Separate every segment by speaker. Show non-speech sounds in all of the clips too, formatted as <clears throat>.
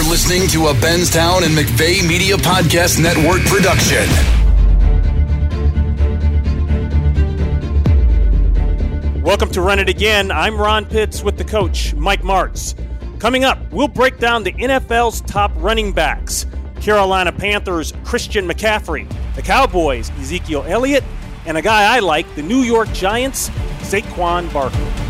Speaker 1: You're listening to a Benstown and McVeigh Media Podcast Network production.
Speaker 2: Welcome to Run It Again. I'm Ron Pitts with the coach, Mike Martz. Coming up, we'll break down the NFL's top running backs Carolina Panthers' Christian McCaffrey, the Cowboys' Ezekiel Elliott, and a guy I like, the New York Giants' Saquon Barkley.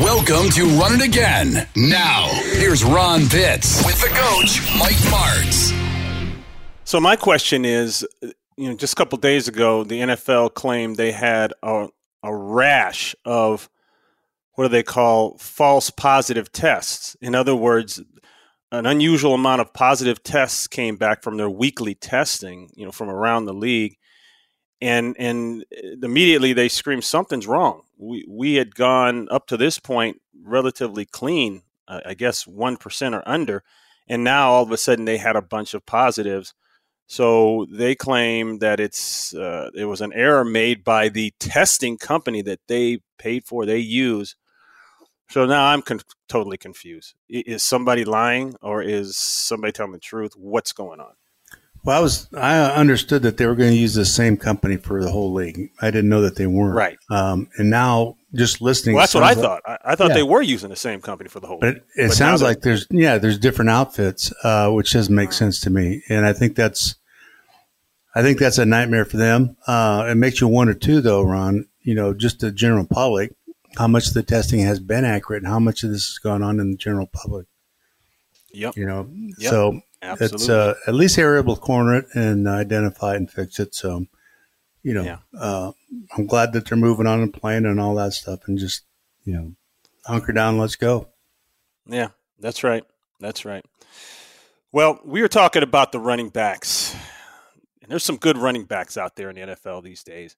Speaker 1: Welcome to Run It Again. Now, here's Ron Pitts with the coach, Mike Martz.
Speaker 2: So my question is, you know, just a couple days ago, the NFL claimed they had a, a rash of what do they call false positive tests. In other words, an unusual amount of positive tests came back from their weekly testing, you know, from around the league and and immediately they screamed something's wrong. We we had gone up to this point relatively clean, uh, I guess one percent or under, and now all of a sudden they had a bunch of positives. So they claim that it's uh, it was an error made by the testing company that they paid for, they use. So now I'm con- totally confused. Is somebody lying or is somebody telling the truth? What's going on?
Speaker 3: Well, I was I understood that they were going to use the same company for the whole league. I didn't know that they weren't.
Speaker 2: Right.
Speaker 3: Um, and now just listening.
Speaker 2: Well, that's what I like, thought. I, I thought yeah. they were using the same company for the whole.
Speaker 3: But it, it but sounds like there's yeah there's different outfits, uh, which doesn't make sense to me, and I think that's I think that's a nightmare for them. Uh, it makes you wonder too, though, Ron. You know, just the general public, how much the testing has been accurate, and how much of this has gone on in the general public.
Speaker 2: Yep.
Speaker 3: You know,
Speaker 2: yep.
Speaker 3: so
Speaker 2: Absolutely.
Speaker 3: It's uh, at least they're able to corner it and identify and fix it. So, you know, yeah. uh, I'm glad that they're moving on and playing and all that stuff, and just you know, hunker down, let's go.
Speaker 2: Yeah, that's right. That's right. Well, we were talking about the running backs, and there's some good running backs out there in the NFL these days.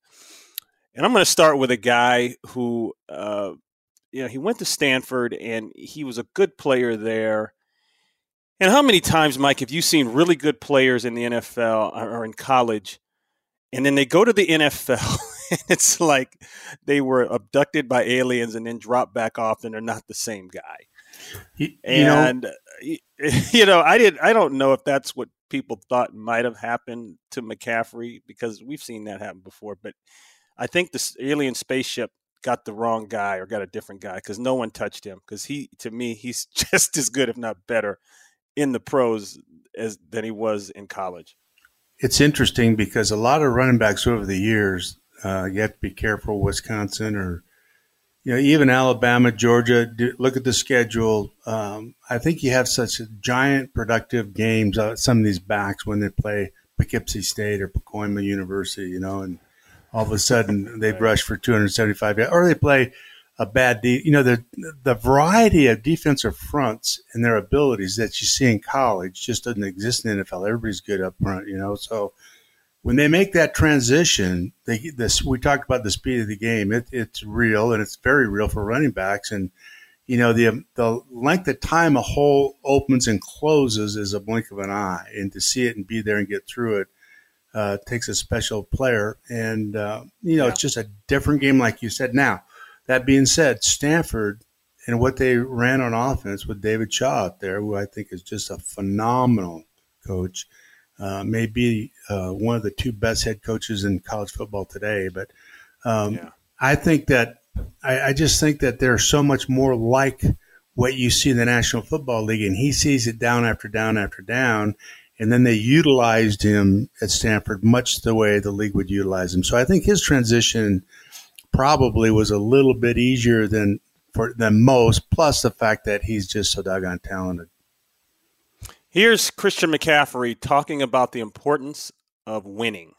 Speaker 2: And I'm going to start with a guy who, uh, you know, he went to Stanford and he was a good player there and how many times, Mike, have you seen really good players in the NFL or in college, and then they go to the NFL, <laughs> and it's like they were abducted by aliens and then dropped back off, and they're not the same guy.
Speaker 3: You,
Speaker 2: and
Speaker 3: know, <laughs>
Speaker 2: you know, I did. I don't know if that's what people thought might have happened to McCaffrey because we've seen that happen before. But I think this alien spaceship got the wrong guy or got a different guy because no one touched him because he, to me, he's <laughs> just as good, if not better, in the pros as than he was in college.
Speaker 3: It's interesting because a lot of running backs over the years, uh, you have to be careful. Wisconsin or you know even Alabama, Georgia. Do, look at the schedule. Um, I think you have such giant productive games. Uh, some of these backs when they play Poughkeepsie State or Pacoima University, you know, and all of a sudden they rush for 275 yards, or they play a bad de- you know the the variety of defensive fronts and their abilities that you see in college just doesn't exist in the NFL. Everybody's good up front, you know. So when they make that transition, they this we talked about the speed of the game. It, it's real and it's very real for running backs and you know the the length of time a hole opens and closes is a blink of an eye, and to see it and be there and get through it uh, takes a special player. And uh, you know, yeah. it's just a different game, like you said. Now, that being said, Stanford and what they ran on offense with David Shaw out there, who I think is just a phenomenal coach, uh, may be uh, one of the two best head coaches in college football today. But um, yeah. I think that I, I, just think that they're so much more like what you see in the National Football League, and he sees it down after down after down. And then they utilized him at Stanford much the way the league would utilize him. So I think his transition – probably was a little bit easier than for than most. Plus the fact that he's just so doggone talented.
Speaker 2: Here's Christian McCaffrey talking about the importance of winning.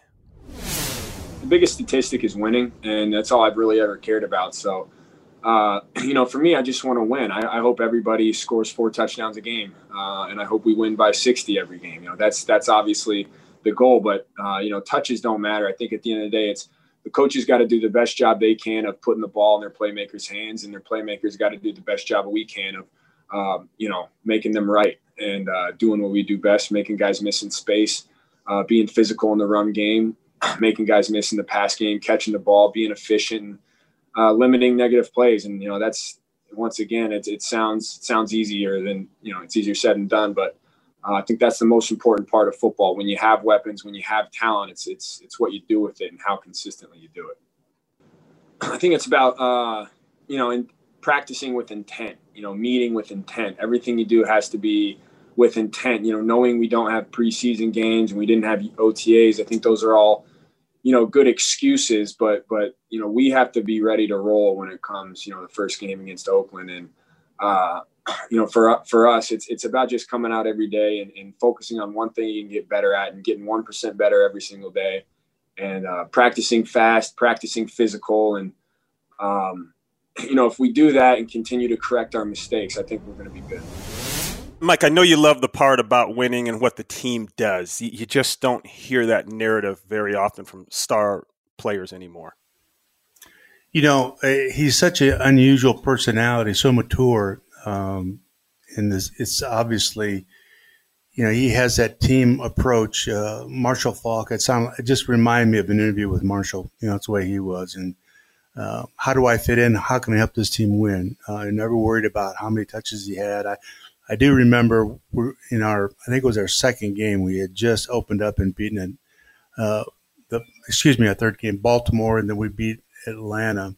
Speaker 4: The biggest statistic is winning, and that's all I've really ever cared about. So, uh, <clears throat> you know, for me, I just want to win. I, I, hope everybody scores four touchdowns a game, uh, and I hope we win by 60 every game. You know, that's that's obviously the goal, but uh, you know, touches don't matter. I think at the end of the day, it's the coaches got to do the best job they can of putting the ball in their playmakers' hands, and their playmakers got to do the best job we can of, um, you know, making them right and uh, doing what we do best, making guys miss in space, uh, being physical in the run game, <clears throat> making guys miss in the pass game, catching the ball, being efficient, uh, limiting negative plays, and you know that's once again it, it sounds it sounds easier than you know it's easier said than done, but uh, I think that's the most important part of football. When you have weapons, when you have talent, it's it's it's what you do with it and how consistently you do it. I think it's about uh, you know in practicing with intent. You know, meeting with intent. Everything you do has to be with intent. You know, knowing we don't have preseason games and we didn't have OTAs. I think those are all you know good excuses, but but you know we have to be ready to roll when it comes. You know, the first game against Oakland and. Uh, you know, for for us, it's it's about just coming out every day and, and focusing on one thing you can get better at and getting one percent better every single day, and uh, practicing fast, practicing physical, and um, you know, if we do that and continue to correct our mistakes, I think we're going to be good.
Speaker 2: Mike, I know you love the part about winning and what the team does. You just don't hear that narrative very often from star players anymore.
Speaker 3: You know, eh, he's such an unusual personality, so mature um, and this, it's obviously, you know, he has that team approach. Uh, Marshall Faulk, it, sound, it just reminded me of an interview with Marshall. You know, that's the way he was. And uh, how do I fit in? How can I help this team win? Uh, I never worried about how many touches he had. I, I do remember in our, I think it was our second game, we had just opened up and beaten it. Uh, the, excuse me, our third game, Baltimore, and then we beat Atlanta.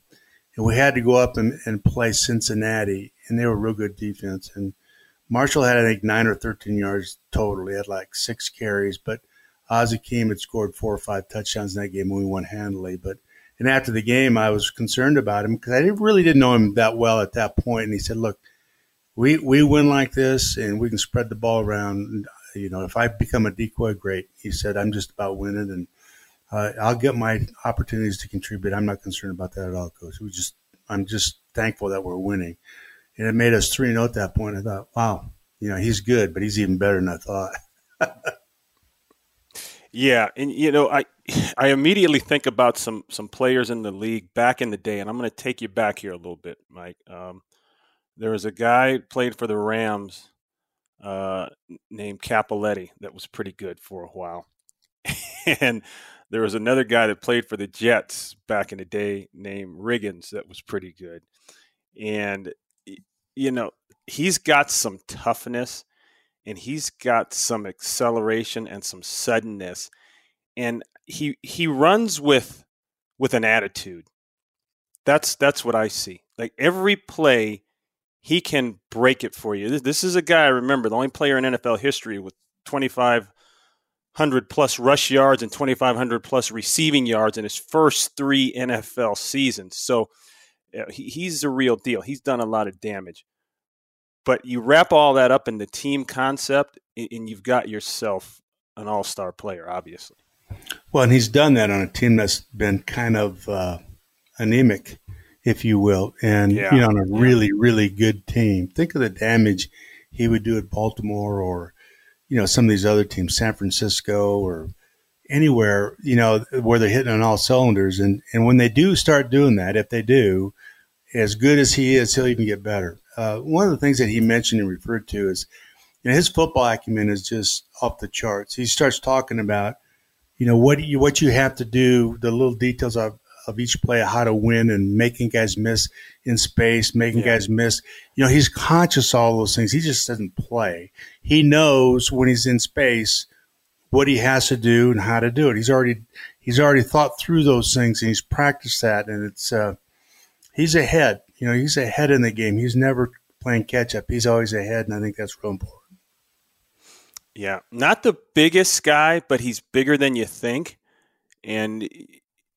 Speaker 3: And we had to go up and, and play Cincinnati and they were real good defense. And Marshall had, I think, nine or 13 yards total. He had like six carries, but came had scored four or five touchdowns in that game and we won handily. But and after the game, I was concerned about him because I really didn't know him that well at that point. And he said, "Look, we we win like this, and we can spread the ball around. You know, if I become a decoy, great." He said, "I'm just about winning, and uh, I'll get my opportunities to contribute. I'm not concerned about that at all, coach. We just, I'm just thankful that we're winning." and it made us 3 0 at that point. I thought, wow, you know, he's good, but he's even better than I thought. <laughs>
Speaker 2: yeah. And, you know, I, I immediately think about some, some players in the league back in the day, and I'm going to take you back here a little bit, Mike. Um, there was a guy played for the Rams uh, named Cappelletti that was pretty good for a while. <laughs> and there was another guy that played for the Jets back in the day named Riggins that was pretty good. And you know, he's got some toughness and he's got some acceleration and some suddenness. And he he runs with with an attitude. That's that's what i see. Like every play he can break it for you. This, this is a guy i remember the only player in nfl history with 2500 plus rush yards and 2500 plus receiving yards in his first three nfl seasons so he, he's a real deal. He's done a lot of damage. But you wrap all that up in the team concept, and you've got yourself an all star player, obviously.
Speaker 3: Well, and he's done that on a team that's been kind of uh, anemic, if you will, and yeah. you know, on a really, really good team. Think of the damage he would do at Baltimore, or you know, some of these other teams, San Francisco, or anywhere, you know, where they're hitting on all cylinders. And and when they do start doing that, if they do, as good as he is, he'll even get better. Uh, one of the things that he mentioned and referred to is you know, his football acumen is just off the charts. He starts talking about, you know, what you what you have to do, the little details of, of each play, how to win, and making guys miss in space, making yeah. guys miss. You know, he's conscious of all those things. He just doesn't play. He knows when he's in space what he has to do and how to do it. He's already he's already thought through those things and he's practiced that, and it's uh, he's ahead. You know, he's ahead in the game. He's never playing catch up. He's always ahead, and I think that's real important.
Speaker 2: Yeah, not the biggest guy, but he's bigger than you think, and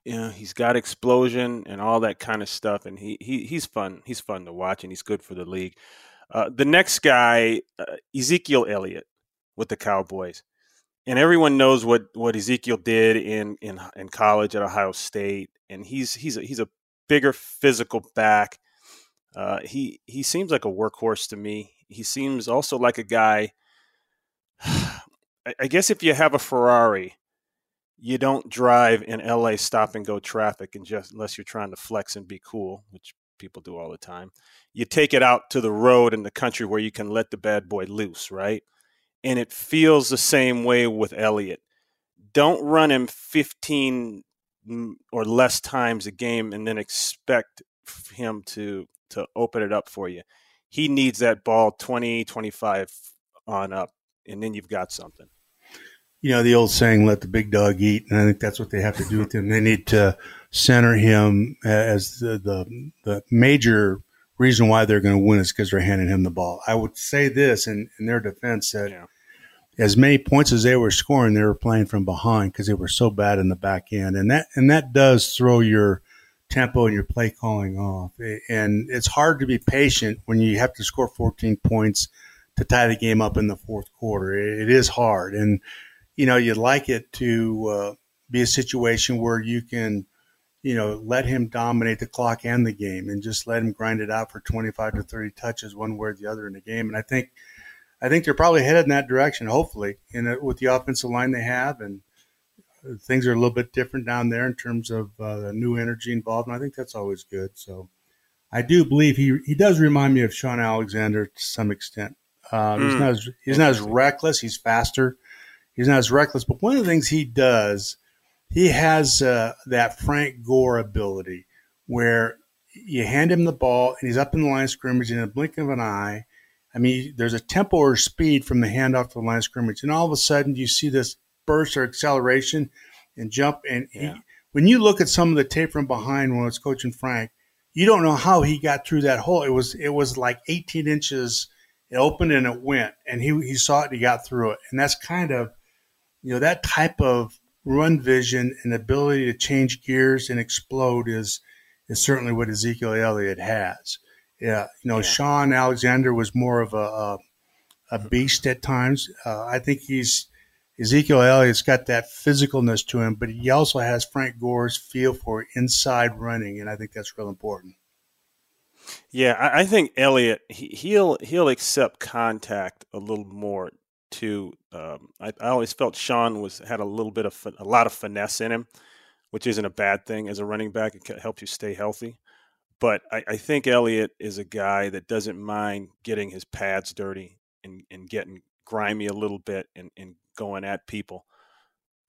Speaker 2: you know he's got explosion and all that kind of stuff, and he, he he's fun. He's fun to watch, and he's good for the league. Uh, the next guy, uh, Ezekiel Elliott, with the Cowboys, and everyone knows what what Ezekiel did in in in college at Ohio State, and he's he's a, he's a bigger physical back. Uh, he he seems like a workhorse to me. He seems also like a guy. <sighs> I guess if you have a Ferrari, you don't drive in LA stop and go traffic and just unless you're trying to flex and be cool, which people do all the time. You take it out to the road in the country where you can let the bad boy loose, right? And it feels the same way with Elliott. Don't run him 15 or less times a game and then expect him to to open it up for you. He needs that ball 20, 25 on up and then you've got something
Speaker 3: you know, the old saying, let the big dog eat. And I think that's what they have to do with him. They need to center him as the, the, the major reason why they're going to win is because they're handing him the ball. I would say this in, in their defense that yeah. as many points as they were scoring, they were playing from behind because they were so bad in the back end. And that, and that does throw your tempo and your play calling off. And it's hard to be patient when you have to score 14 points to tie the game up in the fourth quarter. It is hard. And, you know, you'd like it to uh, be a situation where you can, you know, let him dominate the clock and the game and just let him grind it out for 25 to 30 touches one way or the other in the game. And I think, I think they're probably headed in that direction, hopefully, in with the offensive line they have. And things are a little bit different down there in terms of uh, the new energy involved. And I think that's always good. So I do believe he, he does remind me of Shaun Alexander to some extent. Uh, mm. He's not as, he's not as reckless. He's faster he's not as reckless. But one of the things he does, he has uh, that Frank Gore ability where you hand him the ball and he's up in the line of scrimmage in a blink of an eye. I mean, there's a tempo or speed from the handoff to the line of scrimmage, and all of a sudden you see this burst or acceleration and jump. And yeah. he, when you look at some of the tape from behind when it's coaching Frank, you don't know how he got through that hole. It was it was like 18 inches. It opened and it went, and he he saw it and he got through it. And that's kind of you know, that type of run vision and ability to change gears and explode is is certainly what Ezekiel Elliott has. Yeah, you know, yeah. Shaun Alexander was more of a a, a beast at times. Uh, I think he's Ezekiel Elliott's got that physicalness to him, but he also has Frank Gore's feel for inside running, and I think that's real important.
Speaker 2: Yeah, I, I think Elliott he, he'll he'll accept contact a little more to um, I, I, always felt Shaun was had a little bit of a lot of finesse in him, which isn't a bad thing as a running back. It helps you stay healthy. But I, I think Elliott is a guy that doesn't mind getting his pads dirty and, and getting grimy a little bit and, and going at people.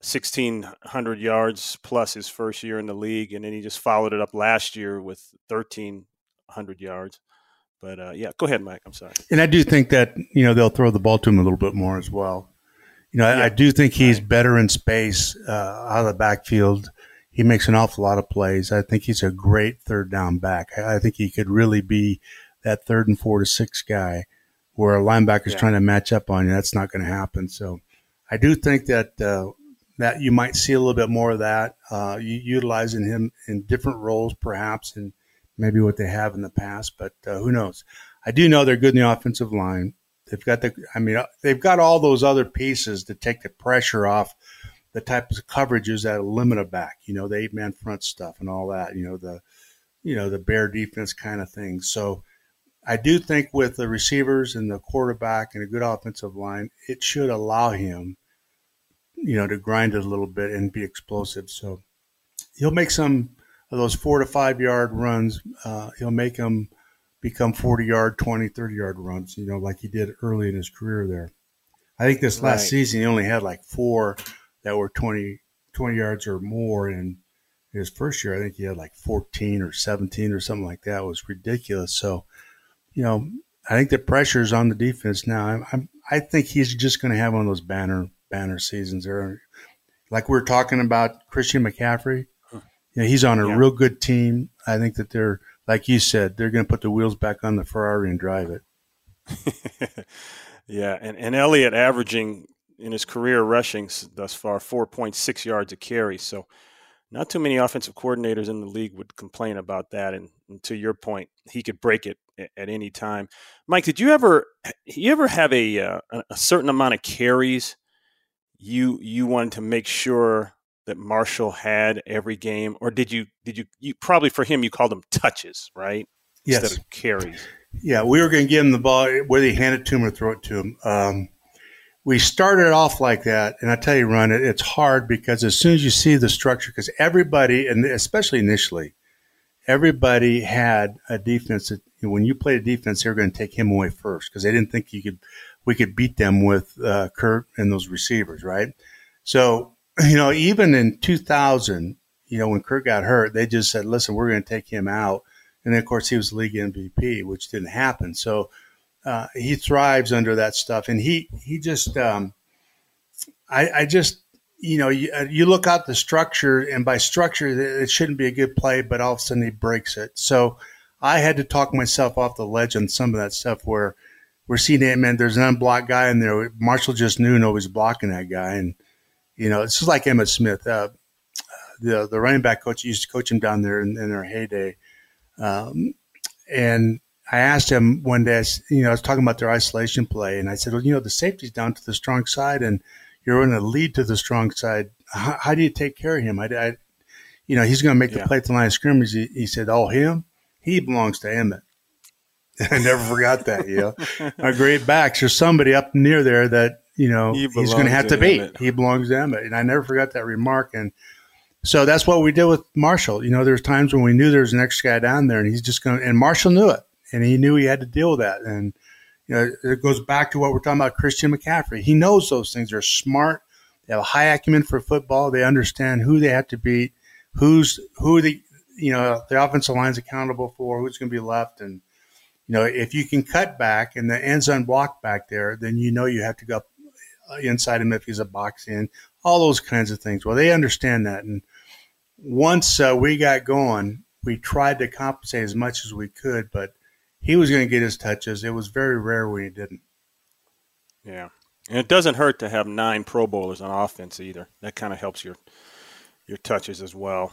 Speaker 2: 1,600 yards plus his first year in the league, and then he just followed it up last year with 1,300 yards. But uh, yeah, go ahead, Mike. I'm sorry.
Speaker 3: And I do think that you know they'll throw the ball to him a little bit more as well. You know, yeah. I, I, do think he's right. better in space uh, out of the backfield. He makes an awful lot of plays. I think he's a great third down back. I, I think he could really be that third and four to six guy where a linebacker's yeah. trying to match up on you. That's not going to happen. So I do think that uh, that you might see a little bit more of that, uh, utilizing him in different roles, perhaps, and maybe what they have in the past, but uh, who knows? I do know they're good in the offensive line. They've got the, I mean, uh, they've got all those other pieces to take the pressure off the types of coverages that limit a back. You know, the eight man front stuff and all that. You know, the, you know, the bear defense kind of thing. So I do think with the receivers and the quarterback and a good offensive line, it should allow him, you know, to grind it a little bit and be explosive. So he'll make some those four to five yard runs, uh, he'll make them become 40 yard, 20, 30 yard runs, you know, like he did early in his career there. I think this last right. season he only had like four that were 20, 20 yards or more. And his first year, I think he had like 14 or 17 or something like that. It was ridiculous. So, you know, I think the pressure is on the defense now. I'm, I'm i think he's just going to have one of those banner banner seasons there. Like we are talking about Christian McCaffrey you know, he's on a yeah. real good team. I think that they're, like you said, they're going to put the wheels back on the Ferrari and drive
Speaker 2: it. <laughs> yeah, and and Elliott averaging in his career rushing thus far 4.6 yards a carry. So not too many offensive coordinators in the league would complain about that. And, and to your point, he could break it at, at, any time. Mike, did you ever you ever have a uh, a certain amount of carries you you wanted to make sure that Marshall had every game, or did you did you you probably for him you called them touches, right? yes. instead of carries.
Speaker 3: Yeah, we were going to give him the ball, whether he hand it to him or throw it to him. Um, we started off like that, and I tell you, Ron, it, it's hard because as soon as you see the structure, because everybody, and especially initially, everybody had a defense that when you played a defense, they were going to take him away first because they didn't think you could we could beat them with uh, Kurt and those receivers, right? So you know, even in 2000, you know, when Kirk got hurt, they just said, "Listen, we're going to take him out," and then, of course, he was league MVP, which didn't happen. So uh, he thrives under that stuff, and he he just um, I, I just you know you, uh, you look out the structure, and by structure, it shouldn't be a good play, but all of a sudden he breaks it. So I had to talk myself off the ledge on some of that stuff where we're seeing it, man. There's an unblocked guy in there. Marshall just knew nobody's blocking that guy, and you know it's just like Emmitt Smith. Uh, the the running back coach used to coach him down there in, in their heyday, um, and I asked him one day, you know, I was talking about their isolation play, and I said, well, you know, the safety's down to the strong side, and you're going to lead to the strong side. How, how, do you take care of him? I, I you know, he's going to make the play at the line of scrimmage. He, he, said, oh, him? He belongs to Emmitt. <laughs> I never forgot that, you know. <laughs> A great backs. There's somebody up near there that, you know, he he's going to have to beat. Emmitt. He belongs to Emmitt. And I never forgot that remark. And so that's what we did with Marshall. You know, there's times when we knew there was an extra guy down there and he's just going to, and Marshall knew it and he knew he had to deal with that. And you know, it goes back to what we're talking about, Christian McCaffrey. He knows those things. They're smart. They have a high acumen for football. They understand who they have to beat, who's who the you know the offensive line's accountable for, who's going to be left, and you know if you can cut back and the ends unblocked back there, then you know you have to go inside him if he's a box in, all those kinds of things. Well, they understand that, and once uh, we got going, we tried to compensate as much as we could, but he was going to get his touches. It was very rare when he didn't.
Speaker 2: Yeah, and it doesn't hurt to have nine Pro Bowlers on offense either. That kind of helps your your touches as well.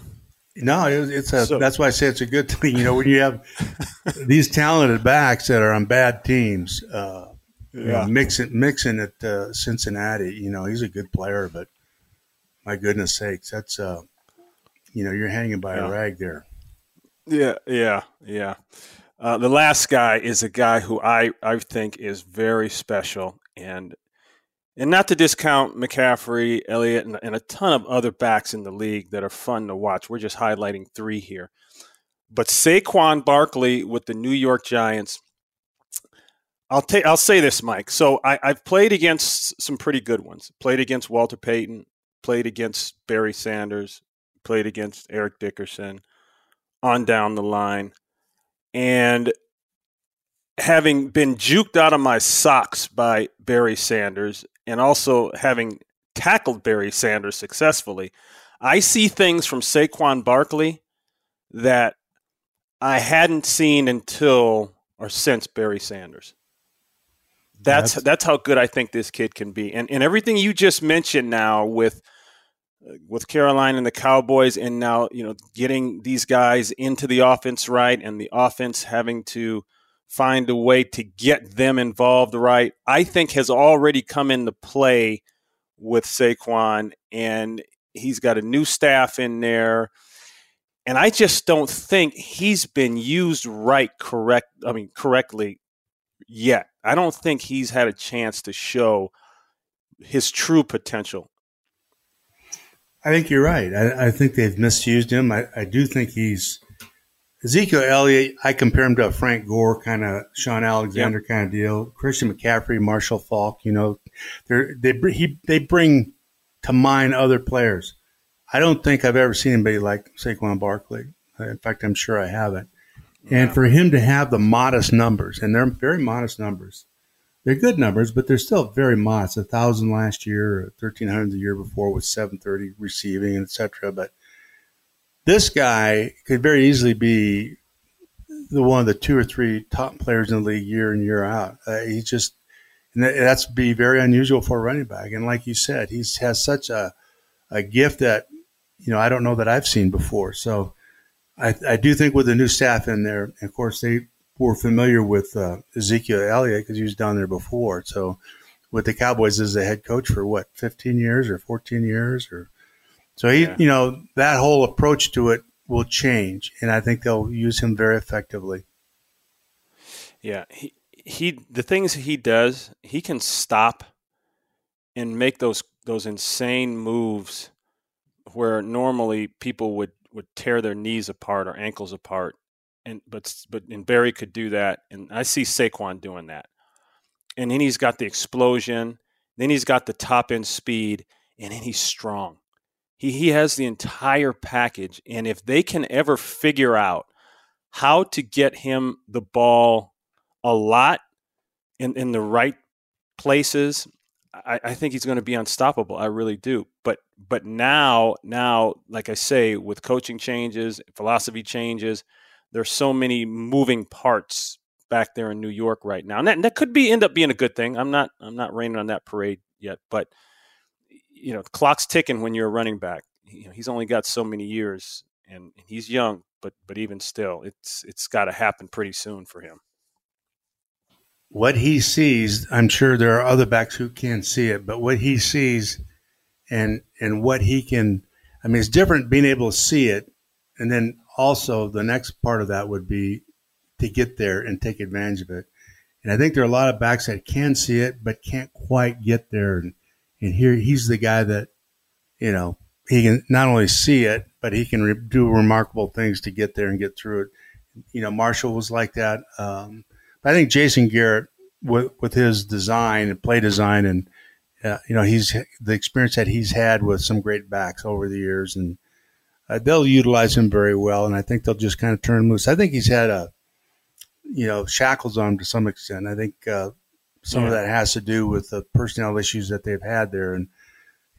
Speaker 3: No, it's a. So, that's why I say it's a good <laughs> thing. You know, when you have <laughs> these talented backs that are on bad teams, uh, yeah. know, mixing Mixon at uh, Cincinnati. You know, he's a good player, but my goodness sakes, that's uh, you know, you're hanging by yeah. a rag there.
Speaker 2: Yeah, yeah, yeah. Uh, the last guy is a guy who I, I think is very special, and and not to discount McCaffrey, Elliott, and, and, a ton of other backs in the league that are fun to watch. We're just highlighting three here, but Saquon Barkley with the New York Giants. I'll take. I'll say this, Mike. So I, I've played against some pretty good ones. Played against Walter Payton. Played against Barry Sanders. Played against Eric Dickerson. On down the line and having been juked out of my socks by Barry Sanders and also having tackled Barry Sanders successfully, I see things from Saquon Barkley that I hadn't seen until or since Barry Sanders. That's, that's that's how good I think this kid can be. And and everything you just mentioned now with uh, – with Carolina and the Cowboys, and now you know getting these guys into the offense right, and the offense having to find a way to get them involved right, I think has already come into play with Saquon, and he's got a new staff in there. And I just don't think he's been used right, correct. I mean, correctly yet. I don't think he's had a chance to show his true potential
Speaker 3: I think you're right. I, I think they've misused him. I, I, do think he's Ezekiel Elliott. I compare him to a Frank Gore kind of Shaun Alexander yep. kind of deal. Christian McCaffrey, Marshall Faulk. You know, they he, they bring to mind other players. I don't think I've ever seen anybody like Saquon Barkley. In fact, I'm sure I haven't. And for him to have the modest numbers, and they're very modest numbers, they're good numbers, but they're still very modest. A thousand last year, thirteen hundred the year before with seven thirty receiving, etc. But this guy could very easily be the one of the two or three top players in the league year in year out. Uh, he's just and that's be very unusual for a running back. And like you said, he has such a a gift that you know I don't know that I've seen before. So I, I do think with the new staff in there, of course they were familiar with uh, Ezekiel Elliott because he was down there before. So with the Cowboys as the head coach for what, 15 years or 14 years or so he, yeah. you know, that whole approach to it will change, and I think they'll use him very effectively.
Speaker 2: Yeah, he he the things he does, he can stop and make those those insane moves where normally people would would tear their knees apart or ankles apart and but but and Barry could do that and I see Saquon doing that. And then he's got the explosion, then he's got the top end speed and then he's strong. He he has the entire package and if they can ever figure out how to get him the ball a lot in in the right places I, I think he's going to be unstoppable. I really do. But but now now like I say, with coaching changes, philosophy changes, there's so many moving parts back there in New York right now, and that, and that could be end up being a good thing. I'm not I'm not raining on that parade yet, but you know, the clock's ticking when you're a running back. You know, he's only got so many years, and he's young, but but even still, it's it's got to happen pretty soon for him
Speaker 3: what he sees, I'm sure there are other backs who can't see it, but what he sees and and what he can I mean it's different being able to see it and then also the next part of that would be to get there and take advantage of it. And I think there are a lot of backs that can see it but can't quite get there and, and here he's the guy that you know he can not only see it but he can re- do remarkable things to get there and get through it. You know Marshall was like that. Um, I think Jason Garrett, with, with his design and play design, and uh, you know, he's the experience that he's had with some great backs over the years, and uh, they'll utilize him very well. And I think they'll just kind of turn him loose. I think he's had a, you know, shackles on him to some extent. I think uh, some yeah. of that has to do with the personnel issues that they've had there, and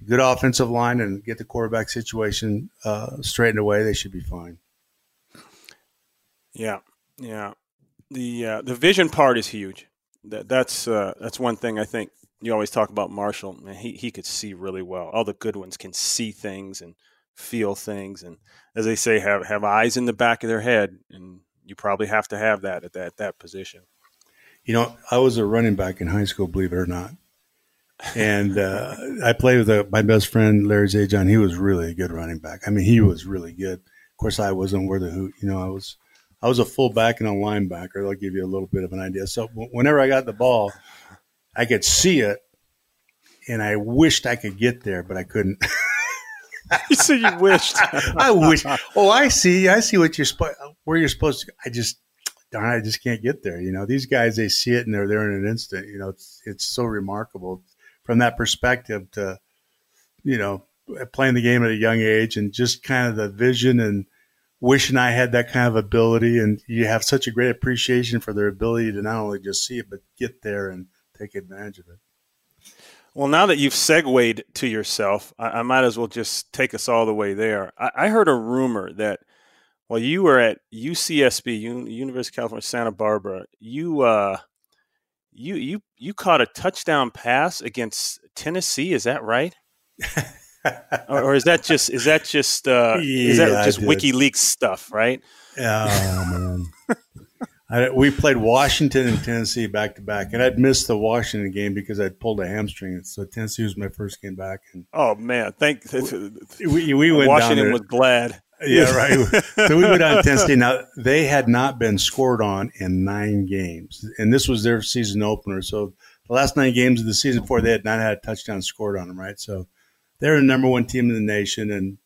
Speaker 3: good offensive line and get the quarterback situation uh, straightened away. They should be fine.
Speaker 2: Yeah, yeah the uh, the vision part is huge. That that's uh, that's one thing I think you always talk about Marshall. Man, he he could see really well. All the good ones can see things and feel things, and as they say, have have eyes in the back of their head, and you probably have to have that at that that position.
Speaker 3: You know, I was a running back in high school, believe it or not, and uh, I played with a, uh, my best friend Larry Zajon. He was really a good running back. I mean, he was really good. Of course, I wasn't worth a hoot. You know, I was I was a fullback and a linebacker. That'll give you a little bit of an idea. So whenever I got the ball, I could see it, and I wished I could get there, but I couldn't. <laughs>
Speaker 2: you said you wished. <laughs>
Speaker 3: I wish. Oh, I see. I see what you're supposed. Where you're supposed to. I just darn. I just can't get there. You know, these guys they see it and they're there in an instant. You know, it's it's so remarkable from that perspective to, you know, playing the game at a young age and just kind of the vision and wishing I had that kind of ability. And you have such a great appreciation for their ability to not only just see it, but get there and take advantage of it.
Speaker 2: Well, now that you've segued to yourself, I, I might as well just take us all the way there. I, I heard a rumor that while you were at UCSB, University of California, Santa Barbara, you uh, you you you caught a touchdown pass against Tennessee. Is that right? <laughs> or, or, is that just is that just uh, yeah, is that just WikiLeaks stuff, right?
Speaker 3: Oh man. I, we played Washington and Tennessee back to back, and I'd missed the Washington game because I'd pulled a hamstring. So Tennessee was my first game back. And
Speaker 2: oh man, thank
Speaker 3: we, we went
Speaker 2: Washington was glad.
Speaker 3: Yeah, right. so we went on Tennessee. Now they had not been scored on in nine games, and this was their season opener. So the last nine games of the season before, they had not had a touchdown scored on them. Right, so they're the number one team in the nation. And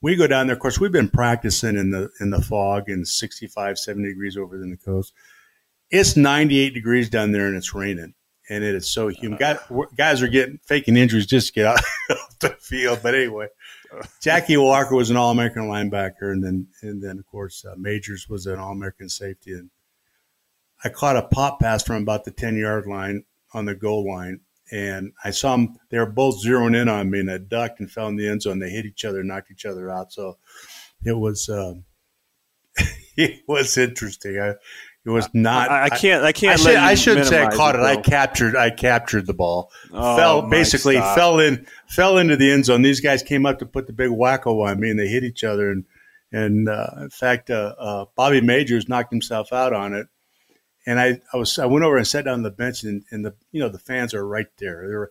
Speaker 3: we go down there. Of course, we've been practicing in the in the fog and 65, 70 degrees over in the coast. It's 98 degrees down there and it's raining. And it is so humid. Guys, guys are getting faking injuries just to get <laughs> out of the field. But anyway, <laughs> Jackie Walker was an All American linebacker, and then and then of course uh, Majors was an All American safety. And I caught a pop pass from about the 10 yard line on the goal line, and I saw them. They were both zeroing in on me, and I ducked and fell in the end zone. They hit each other, knocked each other out. So it was uh, <laughs> it was interesting. I, it was not.
Speaker 2: I, I can't. I can't.
Speaker 3: I, should, I shouldn't say I caught it. it. I captured. I captured the ball. Oh, fell basically stop. fell in fell into the end zone. These guys came up to put the big wacko on me, and they hit each other. And and uh, in fact, uh, uh Bobby Majors knocked himself out on it. And I, I was I went over and sat down on the bench and, and the you know the fans are right there. They were,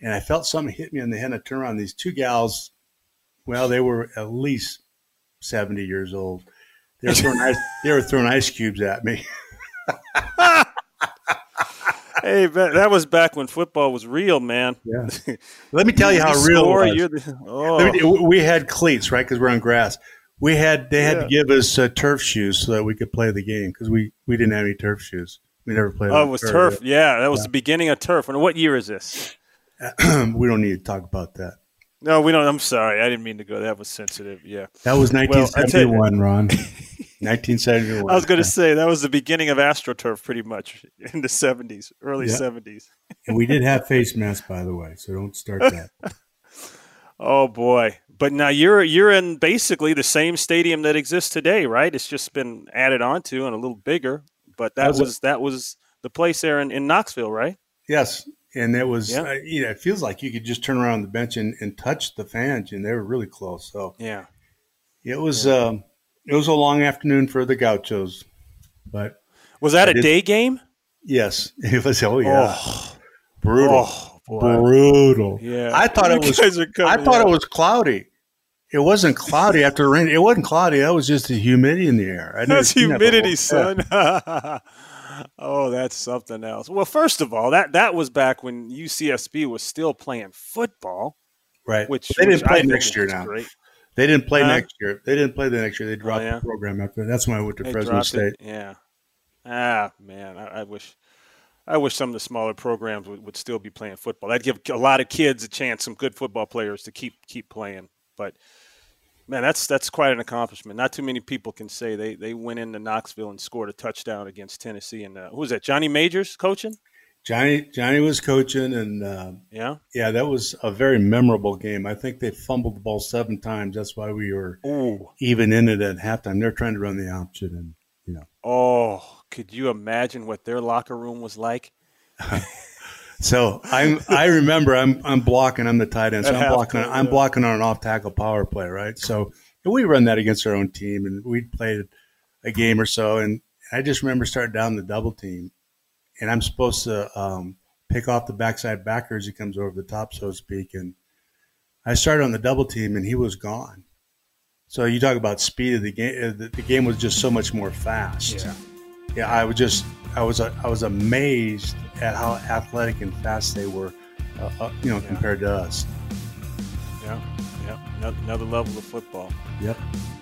Speaker 3: and I felt something hit me on the head. I turned around. These two gals, well, they were at least seventy years old. They were throwing ice, they were throwing ice cubes at me. <laughs>
Speaker 2: hey, that was back when football was real, man.
Speaker 3: Yeah. <laughs> Let me tell you how real
Speaker 2: score,
Speaker 3: it was. The, oh. We had cleats, right? Because we're on grass. We had they had yeah. to give us uh, turf shoes so that we could play the game because we we didn't have any turf shoes. We never played.
Speaker 2: Oh, it was turf. Yeah, that was yeah. the beginning of turf. And what year is this? <clears throat>
Speaker 3: we don't need to talk about that.
Speaker 2: No, we don't. I'm sorry. I didn't mean to go. That was sensitive. Yeah.
Speaker 3: That was 1971, well, Ron. <laughs> 1971.
Speaker 2: I was going to say that was the beginning of AstroTurf, pretty much in the 70s, early yeah. 70s.
Speaker 3: and we did have face masks, by the way, so don't start that. <laughs>
Speaker 2: oh boy! But now you're you're in basically the same stadium that exists today, right? It's just been added onto and a little bigger. But that was, was that was the place there in, in Knoxville, right?
Speaker 3: Yes, and it was yeah. uh, you know it feels like you could just turn around the bench and, and touch the fans, and they were really close. So
Speaker 2: yeah,
Speaker 3: it was yeah. Um, it was a long afternoon for the Gauchos, but
Speaker 2: was that a day game?
Speaker 3: Yes, <laughs> it was. Oh yeah, oh, brutal, oh, brutal. Yeah, I thought you it was. I thought it was cloudy. It wasn't cloudy after the rain. It wasn't cloudy. That was just the humidity in the air.
Speaker 2: That's humidity, that son. <laughs> oh, that's something else. Well, first of all, that that was back when UCSB was still playing football,
Speaker 3: right? Which they didn't which play I next year now. Great. They didn't play uh, next year. They didn't play the next year. They dropped oh, yeah? the program after. That's when I went to they Fresno State.
Speaker 2: It. Yeah. Ah, man, I, I, wish. I wish some of the smaller programs would, would still be playing football. That'd give a lot of kids a chance, some good football players to keep keep playing. But Man, that's that's quite an accomplishment. Not too many people can say they they went into Knoxville and scored a touchdown against Tennessee. And uh, who was that? Johnny Majors coaching.
Speaker 3: Johnny Johnny was coaching, and uh,
Speaker 2: yeah,
Speaker 3: yeah, that was a very memorable game. I think they fumbled the ball seven times. That's why we were
Speaker 2: Ooh.
Speaker 3: even in it at halftime. They're trying to run the option, and you know.
Speaker 2: Oh, could you imagine what their locker room was like?
Speaker 3: So I'm I remember I'm I'm blocking. I'm the tight end. So I'm blocking. To, I'm blocking on an off tackle power play, right? So we run that against our own team, and we played a game or so. And I just remember starting down the double team, and I'm supposed to um, pick off the backside backer as he comes over the top, so to speak. And I started on the double team, and he was gone. So you talk about speed of the game. Uh, the, the game was just so much more fast.
Speaker 2: Yeah.
Speaker 3: Yeah, I was just I was I was amazed at how athletic and fast they were, uh, uh, you know, yeah. compared to us.
Speaker 2: Yeah, yeah, another level of football.
Speaker 3: Yep.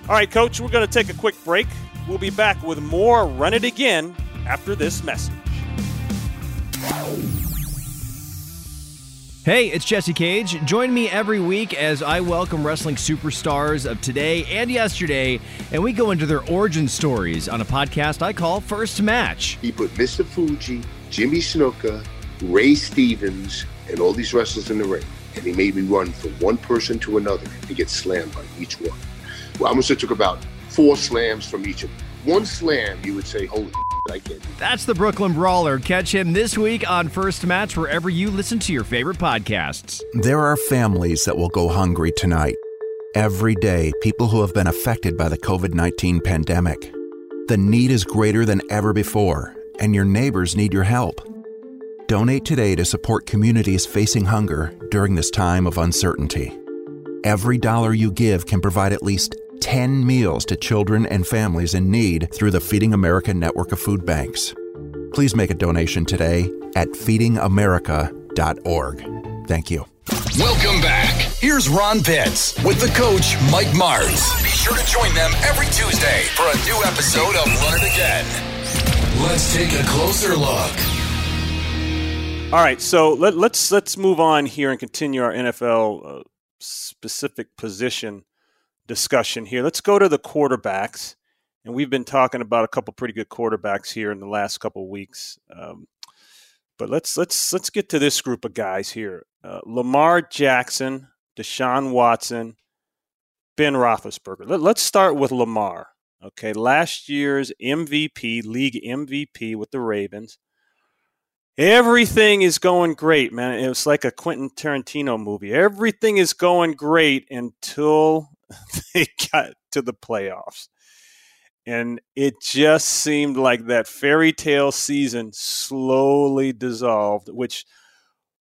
Speaker 2: All right, Coach, we're going to take a quick break. We'll be back with more Run It Again after this message.
Speaker 5: Hey, it's Jesse Cage. Join me every week as I welcome wrestling superstars of today and yesterday, and we go into their origin stories on a podcast I call First Match.
Speaker 6: He put Mr. Fuji, Jimmy Snuka, Ray Stevens, and all these wrestlers in the ring, and he made me run from one person to another and get slammed by each one. Well, I must have took about four slams from each of them. One slam, you would say, holy
Speaker 5: that's the Brooklyn Brawler. Catch him this week on First Match wherever you listen to your favorite podcasts.
Speaker 7: There are families that will go hungry tonight. Every day, people who have been affected by the COVID 19 pandemic. The need is greater than ever before, and your neighbors need your help. Donate today to support communities facing hunger during this time of uncertainty. Every dollar you give can provide at least 10 meals to children and families in need through the Feeding America network of food banks. Please make a donation today at feedingamerica.org. Thank you.
Speaker 1: Welcome back. Here's Ron Pitts with the coach, Mike Martz. Be sure to join them every Tuesday for a new episode of Run It Again. Let's take a closer look.
Speaker 2: All right, so let, us let's, let's move on here and continue our NFL uh, specific position discussion here. Let's go to the quarterbacks. And we've been talking about a couple pretty good quarterbacks here in the last couple weeks. Um, but let's let's let's get to this group of guys here: uh, Lamar Jackson, Deshaun Watson, Ben Roethlisberger. Let, let's start with Lamar. Okay, last year's MVP, league MVP with the Ravens. Everything is going great, man. It was like a Quentin Tarantino movie. Everything is going great until <laughs> they got to the playoffs. And it just seemed like that fairy tale season slowly dissolved, which,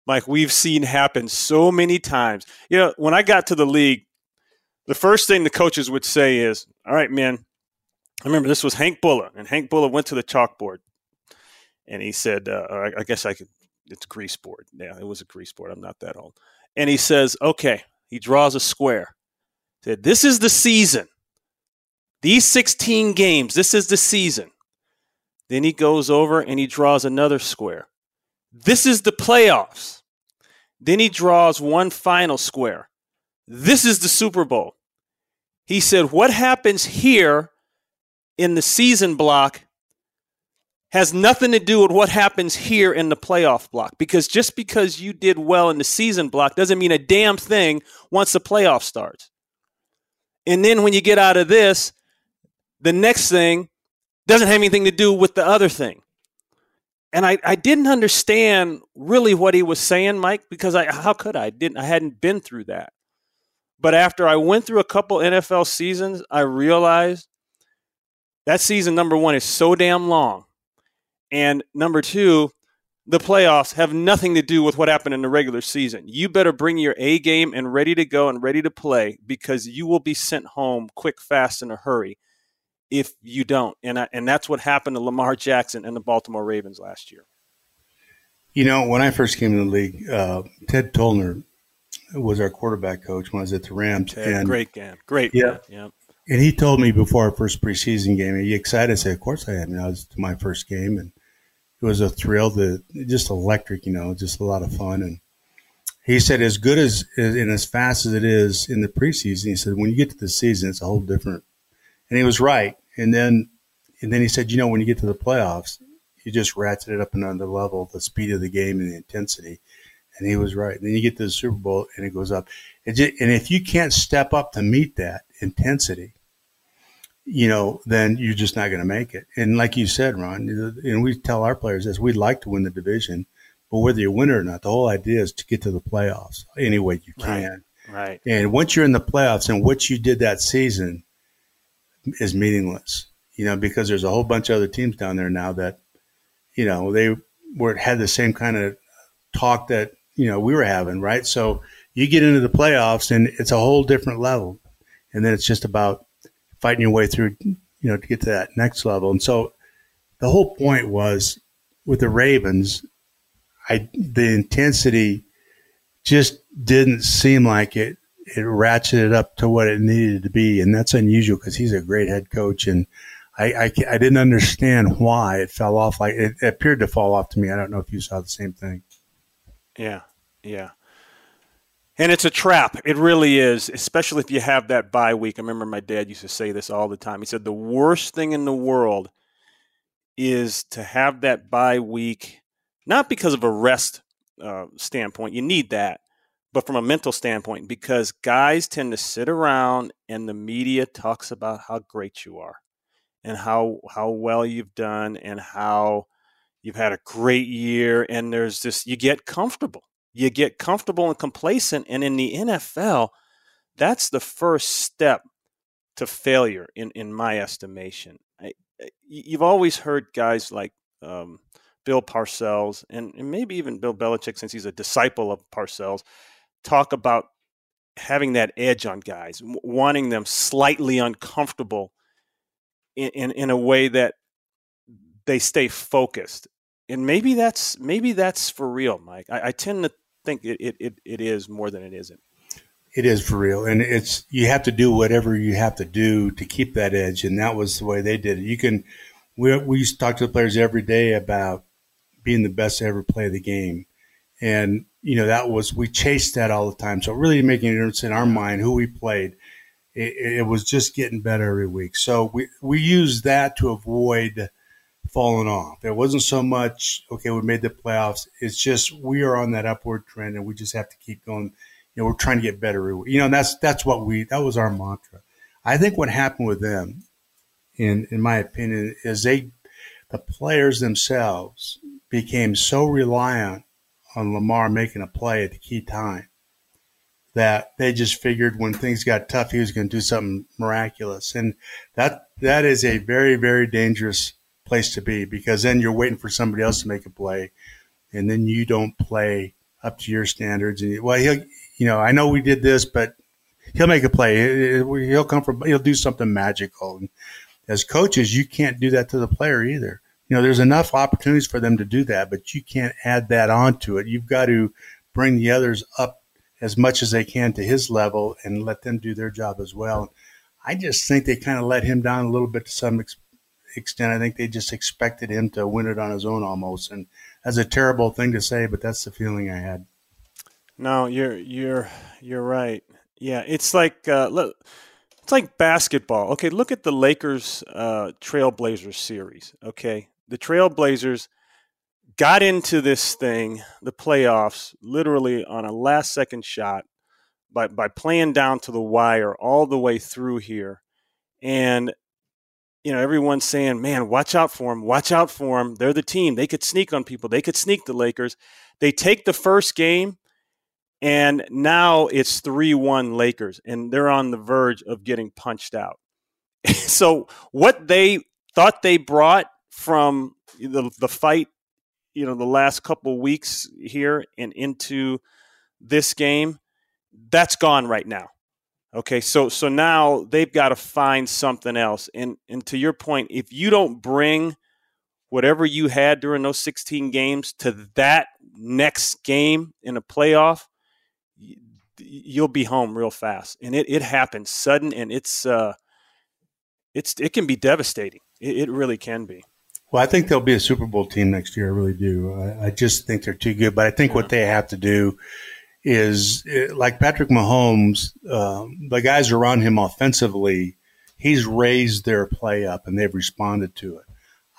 Speaker 2: Mike, we've seen happen so many times. You know, when I got to the league, the first thing the coaches would say is, All right, man, I remember this was Hank Bullough, and Hank Bullough went to the chalkboard. and he said, uh, I guess I could. It's grease board. Yeah, it was a grease board. I'm not that old. And he says, okay. He draws a square. Said, this is the season. These 16 games. This is the season. Then he goes over and he draws another square. This is the playoffs. Then he draws one final square. This is the Super Bowl. He said, What happens here in the season block has nothing to do with what happens here in the playoff block. Because just because you did well in the season block doesn't mean a damn thing once the playoff starts. And then when you get out of this, the next thing doesn't have anything to do with the other thing. And I, I didn't understand really what he was saying, Mike, because I how could I? I didn't I hadn't been through that. But after I went through a couple NFL seasons, I realized that season number one is so damn long. And number two, the playoffs have nothing to do with what happened in the regular season. You better bring your A game and ready to go and ready to play because you will be sent home quick, fast, in a hurry if you don't. And I, and that's what happened to Lamar Jackson and the Baltimore Ravens last year.
Speaker 3: You know, when I first came in the league, uh, Ted Tollner was our quarterback coach when I was at the Rams.
Speaker 2: Ted, and great game, great.
Speaker 3: Yeah, yeah. And he told me before our first preseason game, "Are you excited?" I said, "Of course I am." You know, it was my first game, and it was a thrill. To, just electric, you know, just a lot of fun. And he said, as good as and as fast as it is in the preseason, he said, when you get to the season, it's a whole different. And he was right. And then, and then he said, you know, when you get to the playoffs, you just ratchet it up another level, the speed of the game and the intensity. And he was right. And then you get to the Super Bowl and it goes up. and if you can't step up to meet that intensity, you know, then you're just not going to make it. And like you said, Ron, and we tell our players this, we'd like to win the division, but whether you win it or not, the whole idea is to get to the playoffs any way you
Speaker 2: can. Right. right.
Speaker 3: And once you're in the playoffs and what you did that season – is meaningless, you know, because there's a whole bunch of other teams down there now that, you know, they were had the same kind of talk that, you know, we were having, right? So you get into the playoffs and it's a whole different level. And then it's just about fighting your way through, you know, to get to that next level. And so the whole point was with the Ravens, I the intensity just didn't seem like it it ratcheted up to what it needed to be, and that's unusual because he's a great head coach, and I, I, I didn't understand why it fell off. Like it, it appeared to fall off to me. I don't know if you saw the same thing.
Speaker 2: Yeah, yeah. And it's a trap. It really is, especially if you have that bye week. I remember my dad used to say this all the time. He said the worst thing in the world is to have that bye week, not because of a rest uh, standpoint. You need that, but from a mental standpoint, because guys tend to sit around and the media talks about how great you are and how how well you've done and how you've had a great year and there's this you get comfortable. You get comfortable and complacent and in the NFL, that's the first step to failure in in my estimation. I, you've always heard guys like um, Bill Parcells and, and maybe even Bill Belichick, since he's a disciple of Parcells, talk about having that edge on guys, wanting them slightly uncomfortable in, in, in a way that they stay focused. And maybe that's maybe that's for real, Mike. I, I tend to think it, it, it, it is more than it isn't.
Speaker 3: It is for real, and it's you have to do whatever you have to do to keep that edge, and that was the way they did it. You can, we we used to talk to the players every day about being the best to ever play the game, and you know, that was, we chased that all the time. So really making a difference in our mind who we played. It, it was just getting better every week. So we, we used that to avoid falling off. It wasn't so much, okay, we made the playoffs. It's just we are on that upward trend and we just have to keep going. You know, we're trying to get better. You know, that's that's what we that was our mantra. I think what happened with them, in in my opinion, is they the players themselves became so reliant on Lamar making a play at the key time that they just figured when things got tough, he was going to do something miraculous. And that, that is a very, very dangerous place to be because then you're waiting for somebody else to make a play and then you don't play up to your standards. And well, he'll, you know, I know we did this, but he'll make a play. He'll come from, he'll do something magical. And as coaches, you can't do that to the player either. you know, there's enough opportunities for them to do that, but you can't add that onto it. You've got to bring the others up as much as they can to his level and let them do their job as well. I just think they kind of let him down a little bit to some ex- extent. I think they just expected him to win it on his own almost, and that's a terrible thing to say, but that's the feeling I had.
Speaker 2: No, you're you're you're right. Yeah, it's like uh, look, it's like basketball. Okay, look at the Lakers uh, Trailblazers series. Okay, the Trailblazers got into this thing, the playoffs, literally on a last second shot by, by playing down to the wire all the way through here. And, you know, everyone's saying, man, watch out for them, watch out for them. They're the team. They could sneak on people, they could sneak the Lakers. They take the first game, and now it's 3 1 Lakers, and they're on the verge of getting punched out. <laughs> so, what they thought they brought from the, the fight you know the last couple weeks here and into this game that's gone right now okay so so now they've got to find something else and and to your point if you don't bring whatever you had during those 16 games to that next game in a playoff you'll be home real fast and it, it happens sudden and it's uh it's it can be devastating it, it really can be
Speaker 3: well, I think they'll be a Super Bowl team next year. I really do. I, I just think they're too good. But I think yeah. what they have to do is, eh, like Patrick Mahomes, um, the guys around him offensively, he's raised their play up and they've responded to it.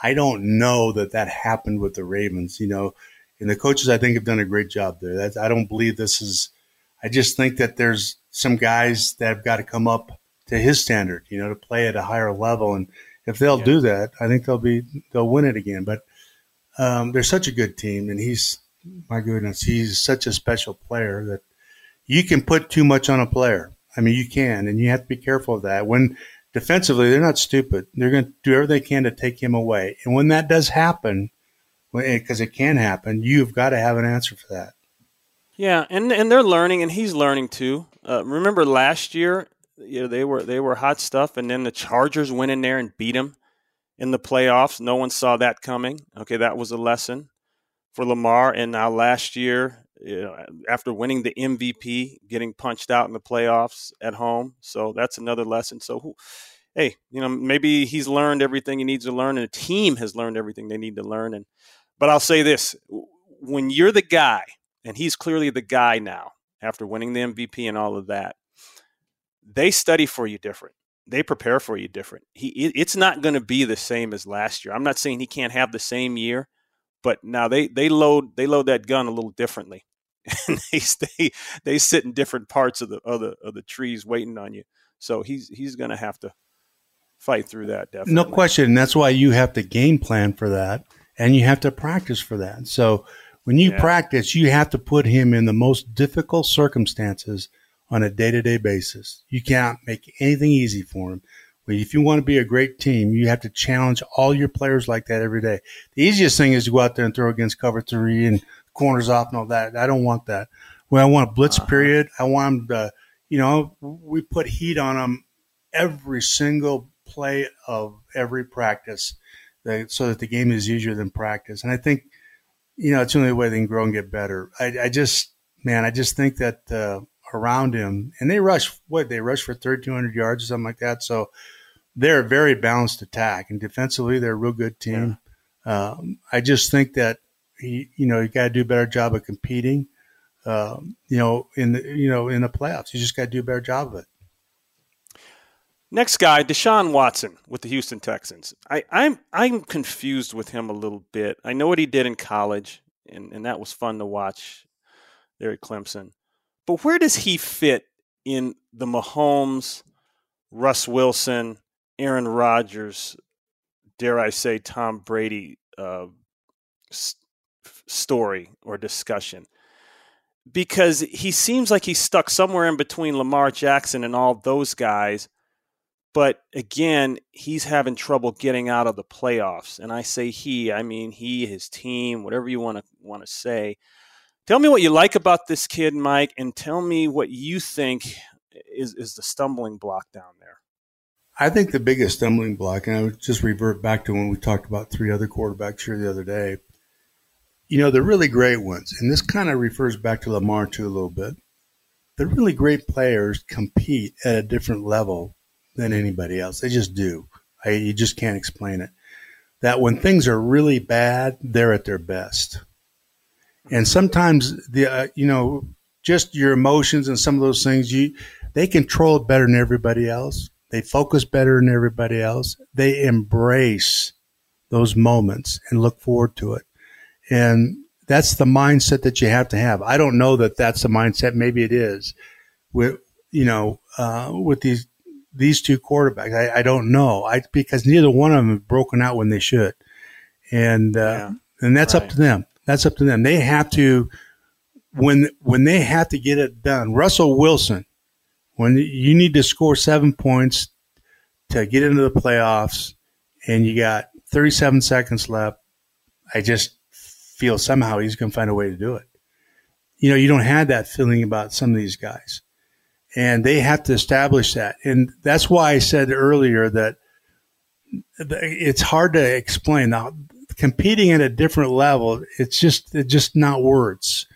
Speaker 3: I don't know that that happened with the Ravens, you know, and the coaches I think have done a great job there. That's, I don't believe this is. I just think that there's some guys that have got to come up to his standard, you know, to play at a higher level and if they'll yeah. do that, I think they'll be they'll win it again. But um, they're such a good team, and he's my goodness, he's such a special player that you can put too much on a player. I mean, you can, and you have to be careful of that. When defensively, they're not stupid. They're going to do everything they can to take him away. And when that does happen, because it can happen, you've got to have an answer for that.
Speaker 2: Yeah, and and they're learning, and he's learning too. Uh, remember last year, you know they were they were hot stuff, and then the Chargers went in there and beat them in the playoffs. No one saw that coming. Okay, that was a lesson for Lamar. And now last year, you know, after winning the MVP, getting punched out in the playoffs at home, so that's another lesson. So, who, hey, you know, maybe he's learned everything he needs to learn, and the team has learned everything they need to learn. And but I'll say this: when you're the guy, and he's clearly the guy now after winning the MVP and all of that they study for you different. They prepare for you different. He, it's not going to be the same as last year. I'm not saying he can't have the same year, but now they they load they load that gun a little differently, <laughs> and they stay they sit in different parts of the of the of the trees waiting on you. So he's he's going to have to fight through that. Definitely,
Speaker 3: no question. That's why you have to game plan for that, and you have to practice for that. So when you yeah. practice, you have to put him in the most difficult circumstances on a day to day basis. You can't make anything easy for them. If you want to be a great team, you have to challenge all your players like that every day. The easiest thing is to go out there and throw against cover three and corners off and all that. I don't want that. When I want a blitz uh-huh. period, I want them to, you know, we put heat on them every single play of every practice so that the game is easier than practice. And I think, you know, it's the only way they can grow and get better. I, I just, man, I just think that, uh, around him, and they rush what they rush for 3,200 yards or something like that. So they're a very balanced attack, and defensively they're a real good team. Yeah. Um, I just think that he, you know, you got to do a better job of competing. Um, you know, in the you know in the playoffs, you just got to do a better job of it.
Speaker 2: Next guy, Deshaun Watson with the Houston Texans. I, I'm I'm confused with him a little bit. I know what he did in college, and, and that was fun to watch there at Clemson. But where does he fit in the Mahomes, Russ Wilson, Aaron Rodgers, dare I say, Tom Brady uh, s- story or discussion? Because he seems like he's stuck somewhere in between Lamar Jackson and all those guys. But again, he's having trouble getting out of the playoffs. And I say he, I mean he, his team, whatever you want to want to say. Tell me what you like about this kid, Mike, and tell me what you think is, is the stumbling block down there.
Speaker 3: I think the biggest stumbling block, and I would just revert back to when we talked about three other quarterbacks here the other day. You know, the really great ones, and this kind of refers back to Lamar too a little bit. The really great players compete at a different level than anybody else. They just do. I, you just can't explain it. That when things are really bad, they're at their best. And sometimes the uh, you know just your emotions and some of those things you they control it better than everybody else they focus better than everybody else. They embrace those moments and look forward to it. And that's the mindset that you have to have. I don't know that that's the mindset. Maybe it is with, you know, uh, with these, these two quarterbacks. I, I, don't know. I, because neither one of them have broken out when they should. And, uh, yeah, and that's right. up to them. That's up to them. They have to, when, when they have to get it done, Russell Wilson, when you need to score seven points to get into the playoffs and you got 37 seconds left, I just feel somehow he's going to find a way to do it. You know, you don't have that feeling about some of these guys. And they have to establish that. And that's why I said earlier that it's hard to explain. Now, competing at a different level, it's just, it's just not words.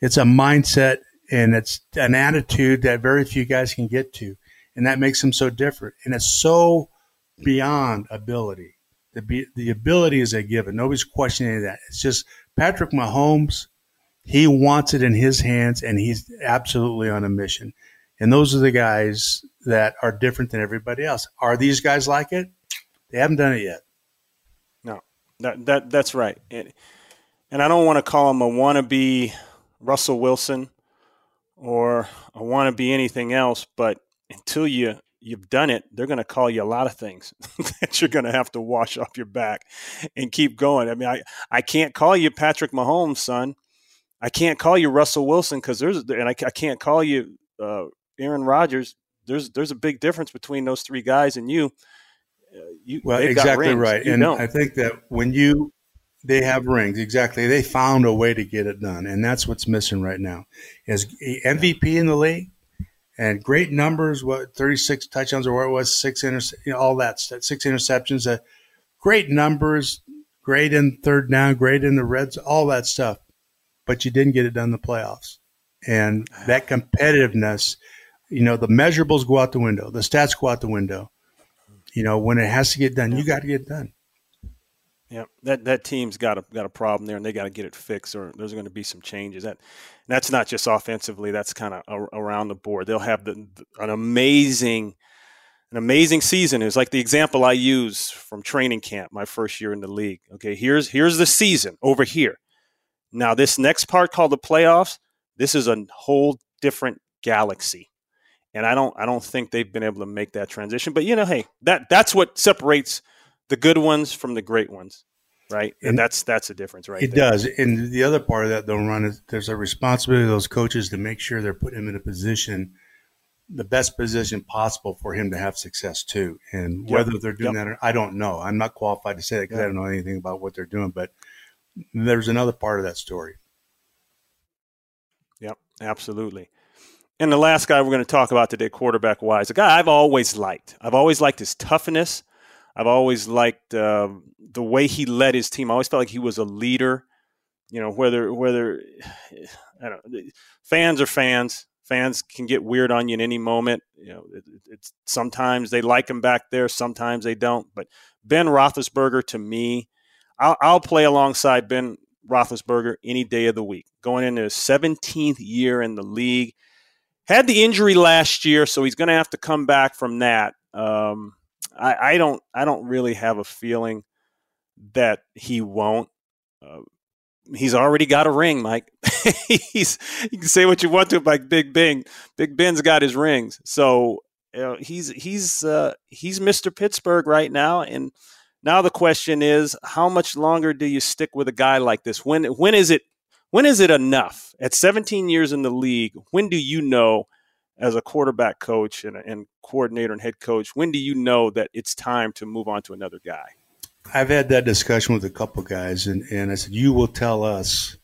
Speaker 3: It's a mindset and it's an attitude that very few guys can get to, and that makes them so different. And it's so beyond ability. The the ability is a given. Nobody's questioning that. It's just Patrick Mahomes. He wants it in his hands, and he's absolutely on a mission. And those are the guys that are different than everybody else. Are these guys like it? They haven't done it yet.
Speaker 2: That that that's right. And, and I don't want to call him a wannabe Russell Wilson or a want to be anything else, but until you you've done it, they're going to call you a lot of things <laughs> that you're going to have to wash off your back and keep going. I mean, I, I can't call you Patrick Mahomes, son. I can't call you Russell Wilson because there's and I, I, can't call you uh, Aaron Rodgers. There's there's a big difference between those three guys and you. You
Speaker 3: well, exactly right, you and don't. I think that when you they have rings, exactly. They found a way to get it done, and that's what's missing right now. Is MVP in the league and great numbers. What thirty six touchdowns or what it was six inter, you know, all that six interceptions. Uh, great numbers, great in third down, great in the reds, all that stuff. But you didn't get it done in the playoffs, and that competitiveness. You know, the measurables go out the window, the stats go out the window. You know, when it has to get done, you got to get done.
Speaker 2: Yeah, that that team's got a got a problem there, and they got to get it fixed, or there's going to be some changes. That that's not just offensively; that's kind of around the board. They'll have the, an amazing, an amazing season. It was like the example I use from training camp, my first year in the league. Okay, here's here's the season over here. Now this next part called the playoffs. This is a whole different galaxy, and I don't I don't think they've been able to make that transition. But you know, hey, that that's what separates the good ones from the great ones, right? And, and that's that's the difference, right?
Speaker 3: It there. does. And the other part of that, though, Ron, is there's a responsibility of those coaches to make sure they're putting him in a position, the best position possible for him to have success too. And yep. whether they're doing yep. that, or, I don't know. I'm not qualified to say that because yep. I don't know anything about what they're doing. But there's another part of that story.
Speaker 2: Yep, absolutely. And the last guy we're going to talk about today, quarterback wise, a guy I've always liked. I've always liked his toughness. I've always liked uh, the way he led his team. I always felt like he was a leader. You know, whether whether <sighs> I don't fans are fans. Fans can get weird on you in any moment. You know, it, it's sometimes they like him back there, sometimes they don't. But Ben Roethlisberger, to me, I'll, I'll play alongside Ben Roethlisberger any day of the week. Going into his 17th year in the league, had the injury last year, so he's going to have to come back from that. Um, I, I don't I don't really have a feeling that he won't. Uh, he's already got a ring, Mike. <laughs> he's you can say what you want to about Big Ben. Big Ben's got his rings, so he's he's uh, he's Mr. Pittsburgh right now. And now the question is, how much longer do you stick with a guy like this? When when is it when is it enough? At 17 years in the league, when do you know as a quarterback coach and, and coordinator and head coach, when do you know that it's time to move on to another guy?
Speaker 3: I've had that discussion with a couple guys, and, and I said, you will tell us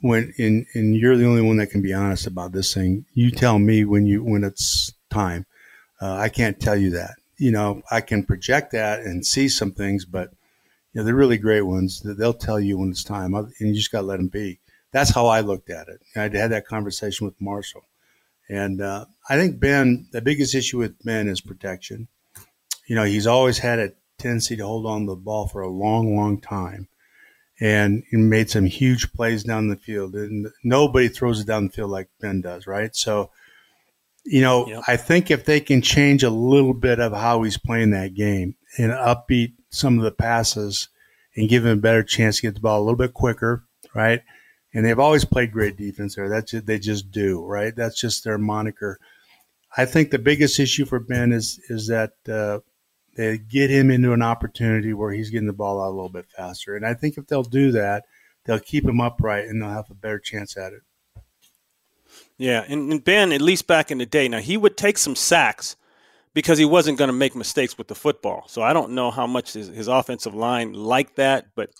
Speaker 3: when, and, and you're the only one that can be honest about this thing. You tell me when you when it's time. Uh, I can't tell you that. you know, I can project that and see some things, but you know, they're really great ones. They'll tell you when it's time, and you just got to let them be. That's how I looked at it. I had that conversation with Marshall, and uh, I think Ben. The biggest issue with Ben is protection. You know, he's always had a tendency to hold on to the ball for a long, long time, and he made some huge plays down the field. And nobody throws it down the field like Ben does, right? So you know, yep. I think if they can change a little bit of how he's playing that game and upbeat some of the passes and give him a better chance to get the ball a little bit quicker, right? And they've always played great defense there. That's just, they just do, right? That's just their moniker. I think the biggest issue for Ben is is that uh, they get him into an opportunity where he's getting the ball out a little bit faster. And I think if they'll do that, they'll keep him upright and they'll have a better chance at it.
Speaker 2: Yeah, and, and Ben, at least back in the day, now he would take some sacks because he wasn't going to make mistakes with the football. So I don't know how much his, his offensive line liked that, but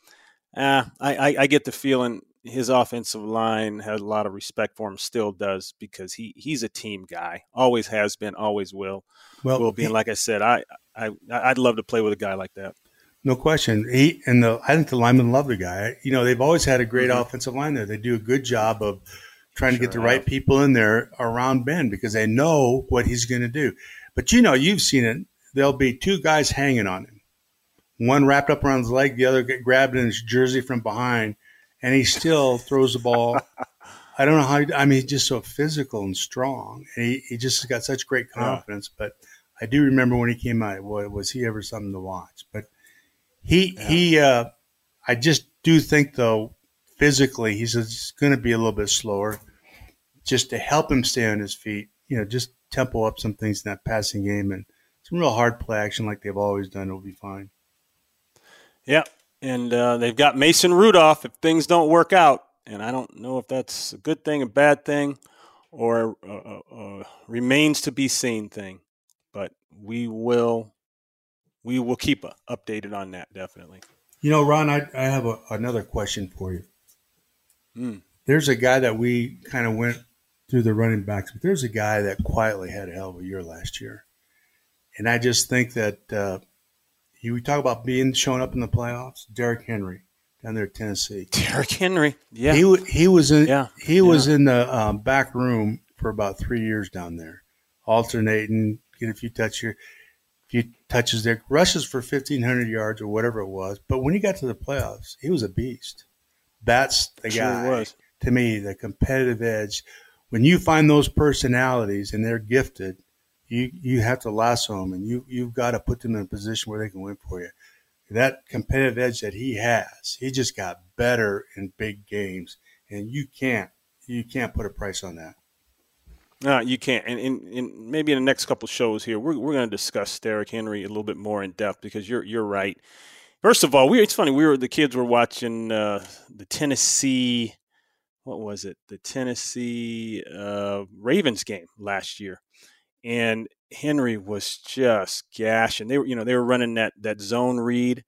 Speaker 2: uh, I, I, I, get the feeling his offensive line had a lot of respect for him, still does, because he, he's a team guy, always has been, always will. Well, will be. And like I said, I, I I'd love to play with a guy like that.
Speaker 3: No question. He and the I think the linemen love the guy. You know, they've always had a great mm-hmm. offensive line there. They do a good job of trying sure to get the right people in there around Ben because they know what he's going to do. But you know, you've seen it. There'll be two guys hanging on him. One wrapped up around his leg, the other get grabbed in his jersey from behind, and he still throws the ball. I don't know how. He, I mean, he's just so physical and strong. And he, he just has got such great confidence. Yeah. But I do remember when he came out. Boy, was he ever something to watch? But he yeah. he. Uh, I just do think though, physically, he's going to be a little bit slower just to help him stay on his feet. You know, just tempo up some things in that passing game and some real hard play action like they've always done. It'll be fine.
Speaker 2: Yeah, and uh, they've got Mason Rudolph if things don't work out, and I don't know if that's a good thing, a bad thing, or a, a, a remains to be seen thing. But we will we will keep updated on that definitely.
Speaker 3: You know, Ron, I, I have a, another question for you. Mm. There's a guy that we kind of went through the running backs, but there's a guy that quietly had a hell of a year last year, and I just think that uh, you we talk about being showing up in the playoffs. Derrick Henry down there at Tennessee.
Speaker 2: Derrick Henry, yeah,
Speaker 3: he he was in yeah. he yeah. was in the um, back room for about three years down there, alternating, get a few touches here, few touches there, rushes for fifteen hundred yards or whatever it was. But when he got to the playoffs, he was a beast. That's the sure guy. To me, the competitive edge when you find those personalities and they're gifted, you you have to lasso them and you you've got to put them in a position where they can win for you. That competitive edge that he has, he just got better in big games, and you can't you can't put a price on that.
Speaker 2: No, you can't. And, and, and maybe in the next couple shows here, we're, we're going to discuss Derrick Henry a little bit more in depth because you're you're right. First of all, we it's funny. We were the kids were watching uh, the Tennessee what was it? The Tennessee uh, Ravens game last year, and Henry was just gashing. They were, you know, they were running that that zone read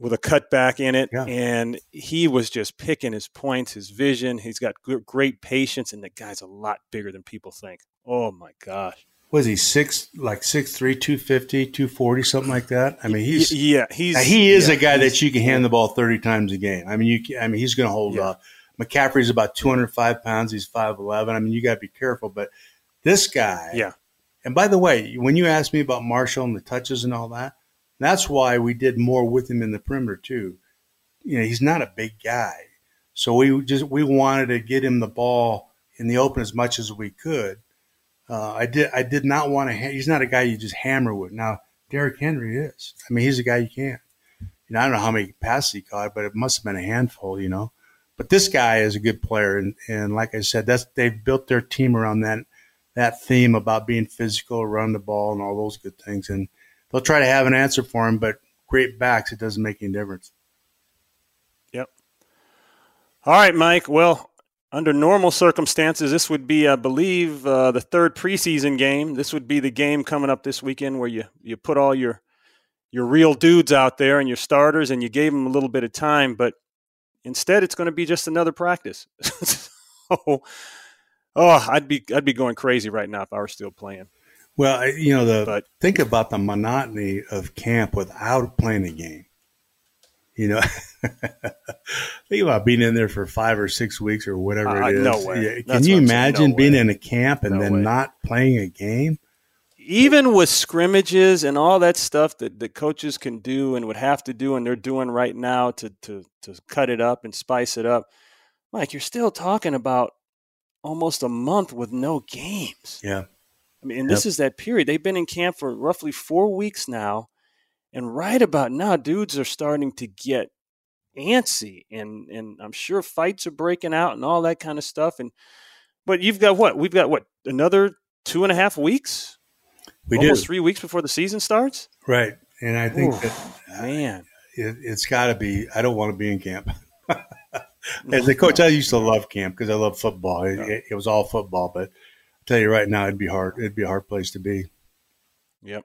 Speaker 2: with a cutback in it, yeah. and he was just picking his points, his vision. He's got great patience, and the guy's a lot bigger than people think. Oh my gosh!
Speaker 3: Was he six like six three, two fifty, two forty, something like that? I mean, he's
Speaker 2: yeah, he's
Speaker 3: he is
Speaker 2: yeah,
Speaker 3: a guy that you can hand the ball thirty times a game. I mean, you, I mean, he's going to hold yeah. up. McCaffrey's about 205 pounds. He's 5'11. I mean, you got to be careful. But this guy,
Speaker 2: yeah.
Speaker 3: And by the way, when you asked me about Marshall and the touches and all that, that's why we did more with him in the perimeter too. You know, he's not a big guy, so we just we wanted to get him the ball in the open as much as we could. Uh, I did I did not want to. Ha- he's not a guy you just hammer with. Now Derrick Henry is. I mean, he's a guy you can't. You know, I don't know how many passes he caught, but it must have been a handful. You know, but this guy is a good player, and, and like I said, that's they've built their team around that that theme about being physical, run the ball, and all those good things. And they'll try to have an answer for him, but great backs, it doesn't make any difference.
Speaker 2: Yep. All right, Mike. Well, under normal circumstances, this would be, I believe, uh, the third preseason game. This would be the game coming up this weekend where you you put all your your real dudes out there and your starters, and you gave them a little bit of time, but Instead, it's going to be just another practice. <laughs> so, oh, I'd be I'd be going crazy right now if I were still playing.
Speaker 3: Well, you know, the but, think about the monotony of camp without playing a game. You know, <laughs> think about being in there for five or six weeks or whatever uh, it is.
Speaker 2: No way.
Speaker 3: Can you imagine no being way. in a camp and no then way. not playing a game?
Speaker 2: Even with scrimmages and all that stuff that the coaches can do and would have to do, and they're doing right now to to to cut it up and spice it up, Mike, you're still talking about almost a month with no games.
Speaker 3: Yeah.
Speaker 2: I mean, and this is that period. They've been in camp for roughly four weeks now. And right about now, dudes are starting to get antsy and and I'm sure fights are breaking out and all that kind of stuff. And but you've got what? We've got what, another two and a half weeks?
Speaker 3: We
Speaker 2: Almost
Speaker 3: do.
Speaker 2: three weeks before the season starts?
Speaker 3: Right. And I think
Speaker 2: Ooh,
Speaker 3: that
Speaker 2: man.
Speaker 3: It, has got to be. I don't want to be in camp. <laughs> As a coach, I used to love camp because I love football. It, it, it, was all football, but I tell you right now, it'd be hard. It'd be a hard place to be.
Speaker 2: Yep.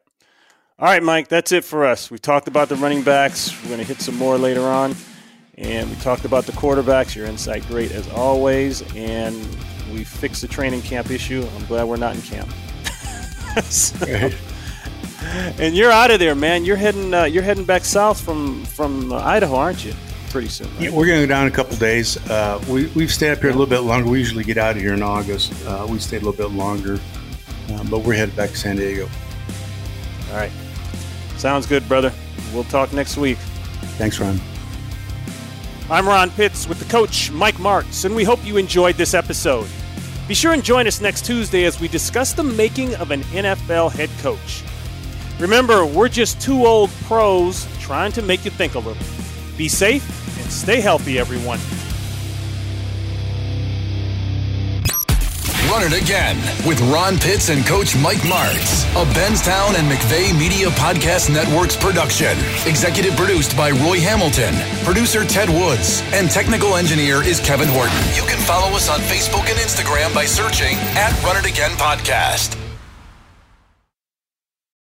Speaker 2: All right, Mike, that's it for us. We talked about the running backs. We're going to hit some more later on. And we talked about the quarterbacks. Your insight great as always. And we fixed the training camp issue. I'm glad we're not in camp. <laughs> so, and you're out of there, man. You're heading uh, you're heading back south from from uh, Idaho, aren't you? pretty soon. Right?
Speaker 3: Yeah, we're going to go down in a couple days. Uh, we, we've stayed up here a little bit longer. We usually get out of here in August. Uh, we stayed a little bit longer, uh, but we're headed back to San Diego.
Speaker 2: All right. Sounds good, brother. We'll talk next week.
Speaker 3: Thanks, Ron.
Speaker 2: I'm Ron Pitts with the coach, Mike Martz, and we hope you enjoyed this episode. Be sure and join us next Tuesday as we discuss the making of an NFL head coach. Remember, we're just two old pros trying to make you think a little. Be safe and stay healthy, everyone.
Speaker 1: Run It Again with Ron Pitts and Coach Mike Martz, a Benstown and McVeigh Media Podcast Network's production. Executive produced by Roy Hamilton, producer Ted Woods, and technical engineer is Kevin Horton. You can follow us on Facebook and Instagram by searching at Run It Again Podcast.